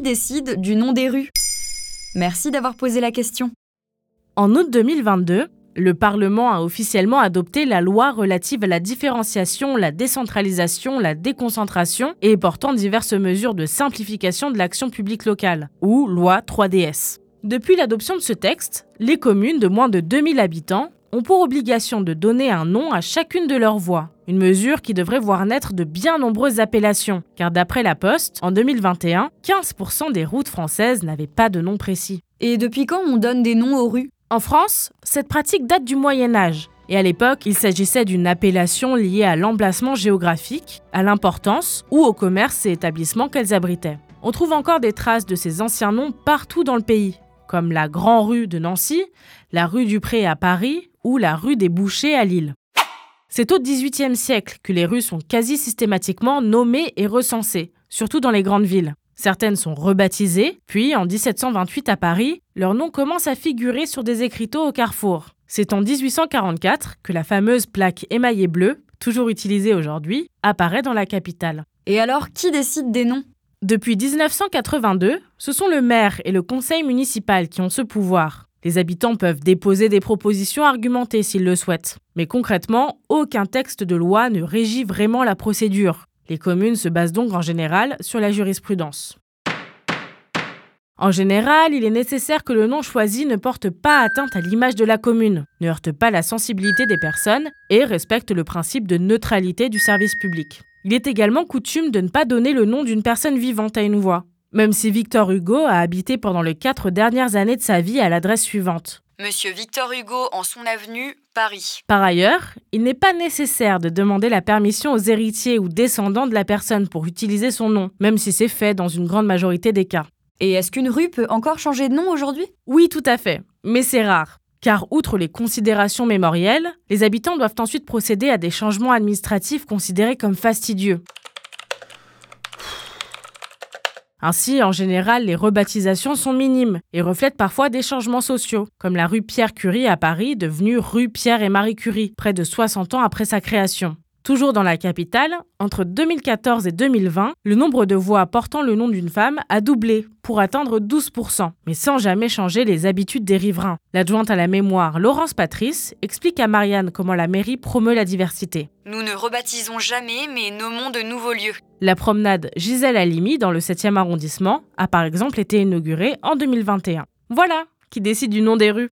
décide du nom des rues Merci d'avoir posé la question. En août 2022, le Parlement a officiellement adopté la loi relative à la différenciation, la décentralisation, la déconcentration et portant diverses mesures de simplification de l'action publique locale, ou loi 3DS. Depuis l'adoption de ce texte, les communes de moins de 2000 habitants ont pour obligation de donner un nom à chacune de leurs voies, une mesure qui devrait voir naître de bien nombreuses appellations, car d'après la Poste, en 2021, 15% des routes françaises n'avaient pas de nom précis. Et depuis quand on donne des noms aux rues? En France, cette pratique date du Moyen Âge, et à l'époque, il s'agissait d'une appellation liée à l'emplacement géographique, à l'importance ou au commerce et établissements qu'elles abritaient. On trouve encore des traces de ces anciens noms partout dans le pays, comme la Grand Rue de Nancy, la rue du Pré à Paris ou la rue des Bouchers à Lille. C'est au XVIIIe siècle que les rues sont quasi systématiquement nommées et recensées, surtout dans les grandes villes. Certaines sont rebaptisées, puis en 1728 à Paris, leur nom commence à figurer sur des écriteaux au carrefour. C'est en 1844 que la fameuse plaque émaillée bleue, toujours utilisée aujourd'hui, apparaît dans la capitale. Et alors, qui décide des noms? Depuis 1982, ce sont le maire et le conseil municipal qui ont ce pouvoir. Les habitants peuvent déposer des propositions argumentées s'ils le souhaitent. Mais concrètement, aucun texte de loi ne régit vraiment la procédure. Les communes se basent donc en général sur la jurisprudence. En général, il est nécessaire que le nom choisi ne porte pas atteinte à l'image de la commune, ne heurte pas la sensibilité des personnes et respecte le principe de neutralité du service public. Il est également coutume de ne pas donner le nom d'une personne vivante à une voix, même si Victor Hugo a habité pendant les quatre dernières années de sa vie à l'adresse suivante. Monsieur Victor Hugo en son avenue, Paris. Par ailleurs, il n'est pas nécessaire de demander la permission aux héritiers ou descendants de la personne pour utiliser son nom, même si c'est fait dans une grande majorité des cas. Et est-ce qu'une rue peut encore changer de nom aujourd'hui? Oui, tout à fait, mais c'est rare. Car outre les considérations mémorielles, les habitants doivent ensuite procéder à des changements administratifs considérés comme fastidieux. Ainsi, en général, les rebaptisations sont minimes et reflètent parfois des changements sociaux, comme la rue Pierre-Curie à Paris, devenue rue Pierre et Marie Curie, près de 60 ans après sa création. Toujours dans la capitale, entre 2014 et 2020, le nombre de voix portant le nom d'une femme a doublé pour atteindre 12%, mais sans jamais changer les habitudes des riverains. L'adjointe à la mémoire, Laurence Patrice, explique à Marianne comment la mairie promeut la diversité. Nous ne rebaptisons jamais, mais nommons de nouveaux lieux. La promenade Gisèle Halimi dans le 7e arrondissement a par exemple été inaugurée en 2021. Voilà qui décide du nom des rues.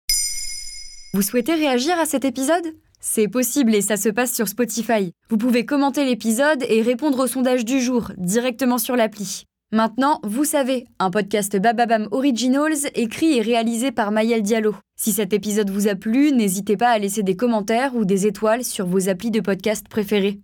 Vous souhaitez réagir à cet épisode? C'est possible et ça se passe sur Spotify. Vous pouvez commenter l'épisode et répondre au sondage du jour directement sur l'appli. Maintenant, vous savez, un podcast Bababam Originals écrit et réalisé par Mayel Diallo. Si cet épisode vous a plu, n'hésitez pas à laisser des commentaires ou des étoiles sur vos applis de podcast préférés.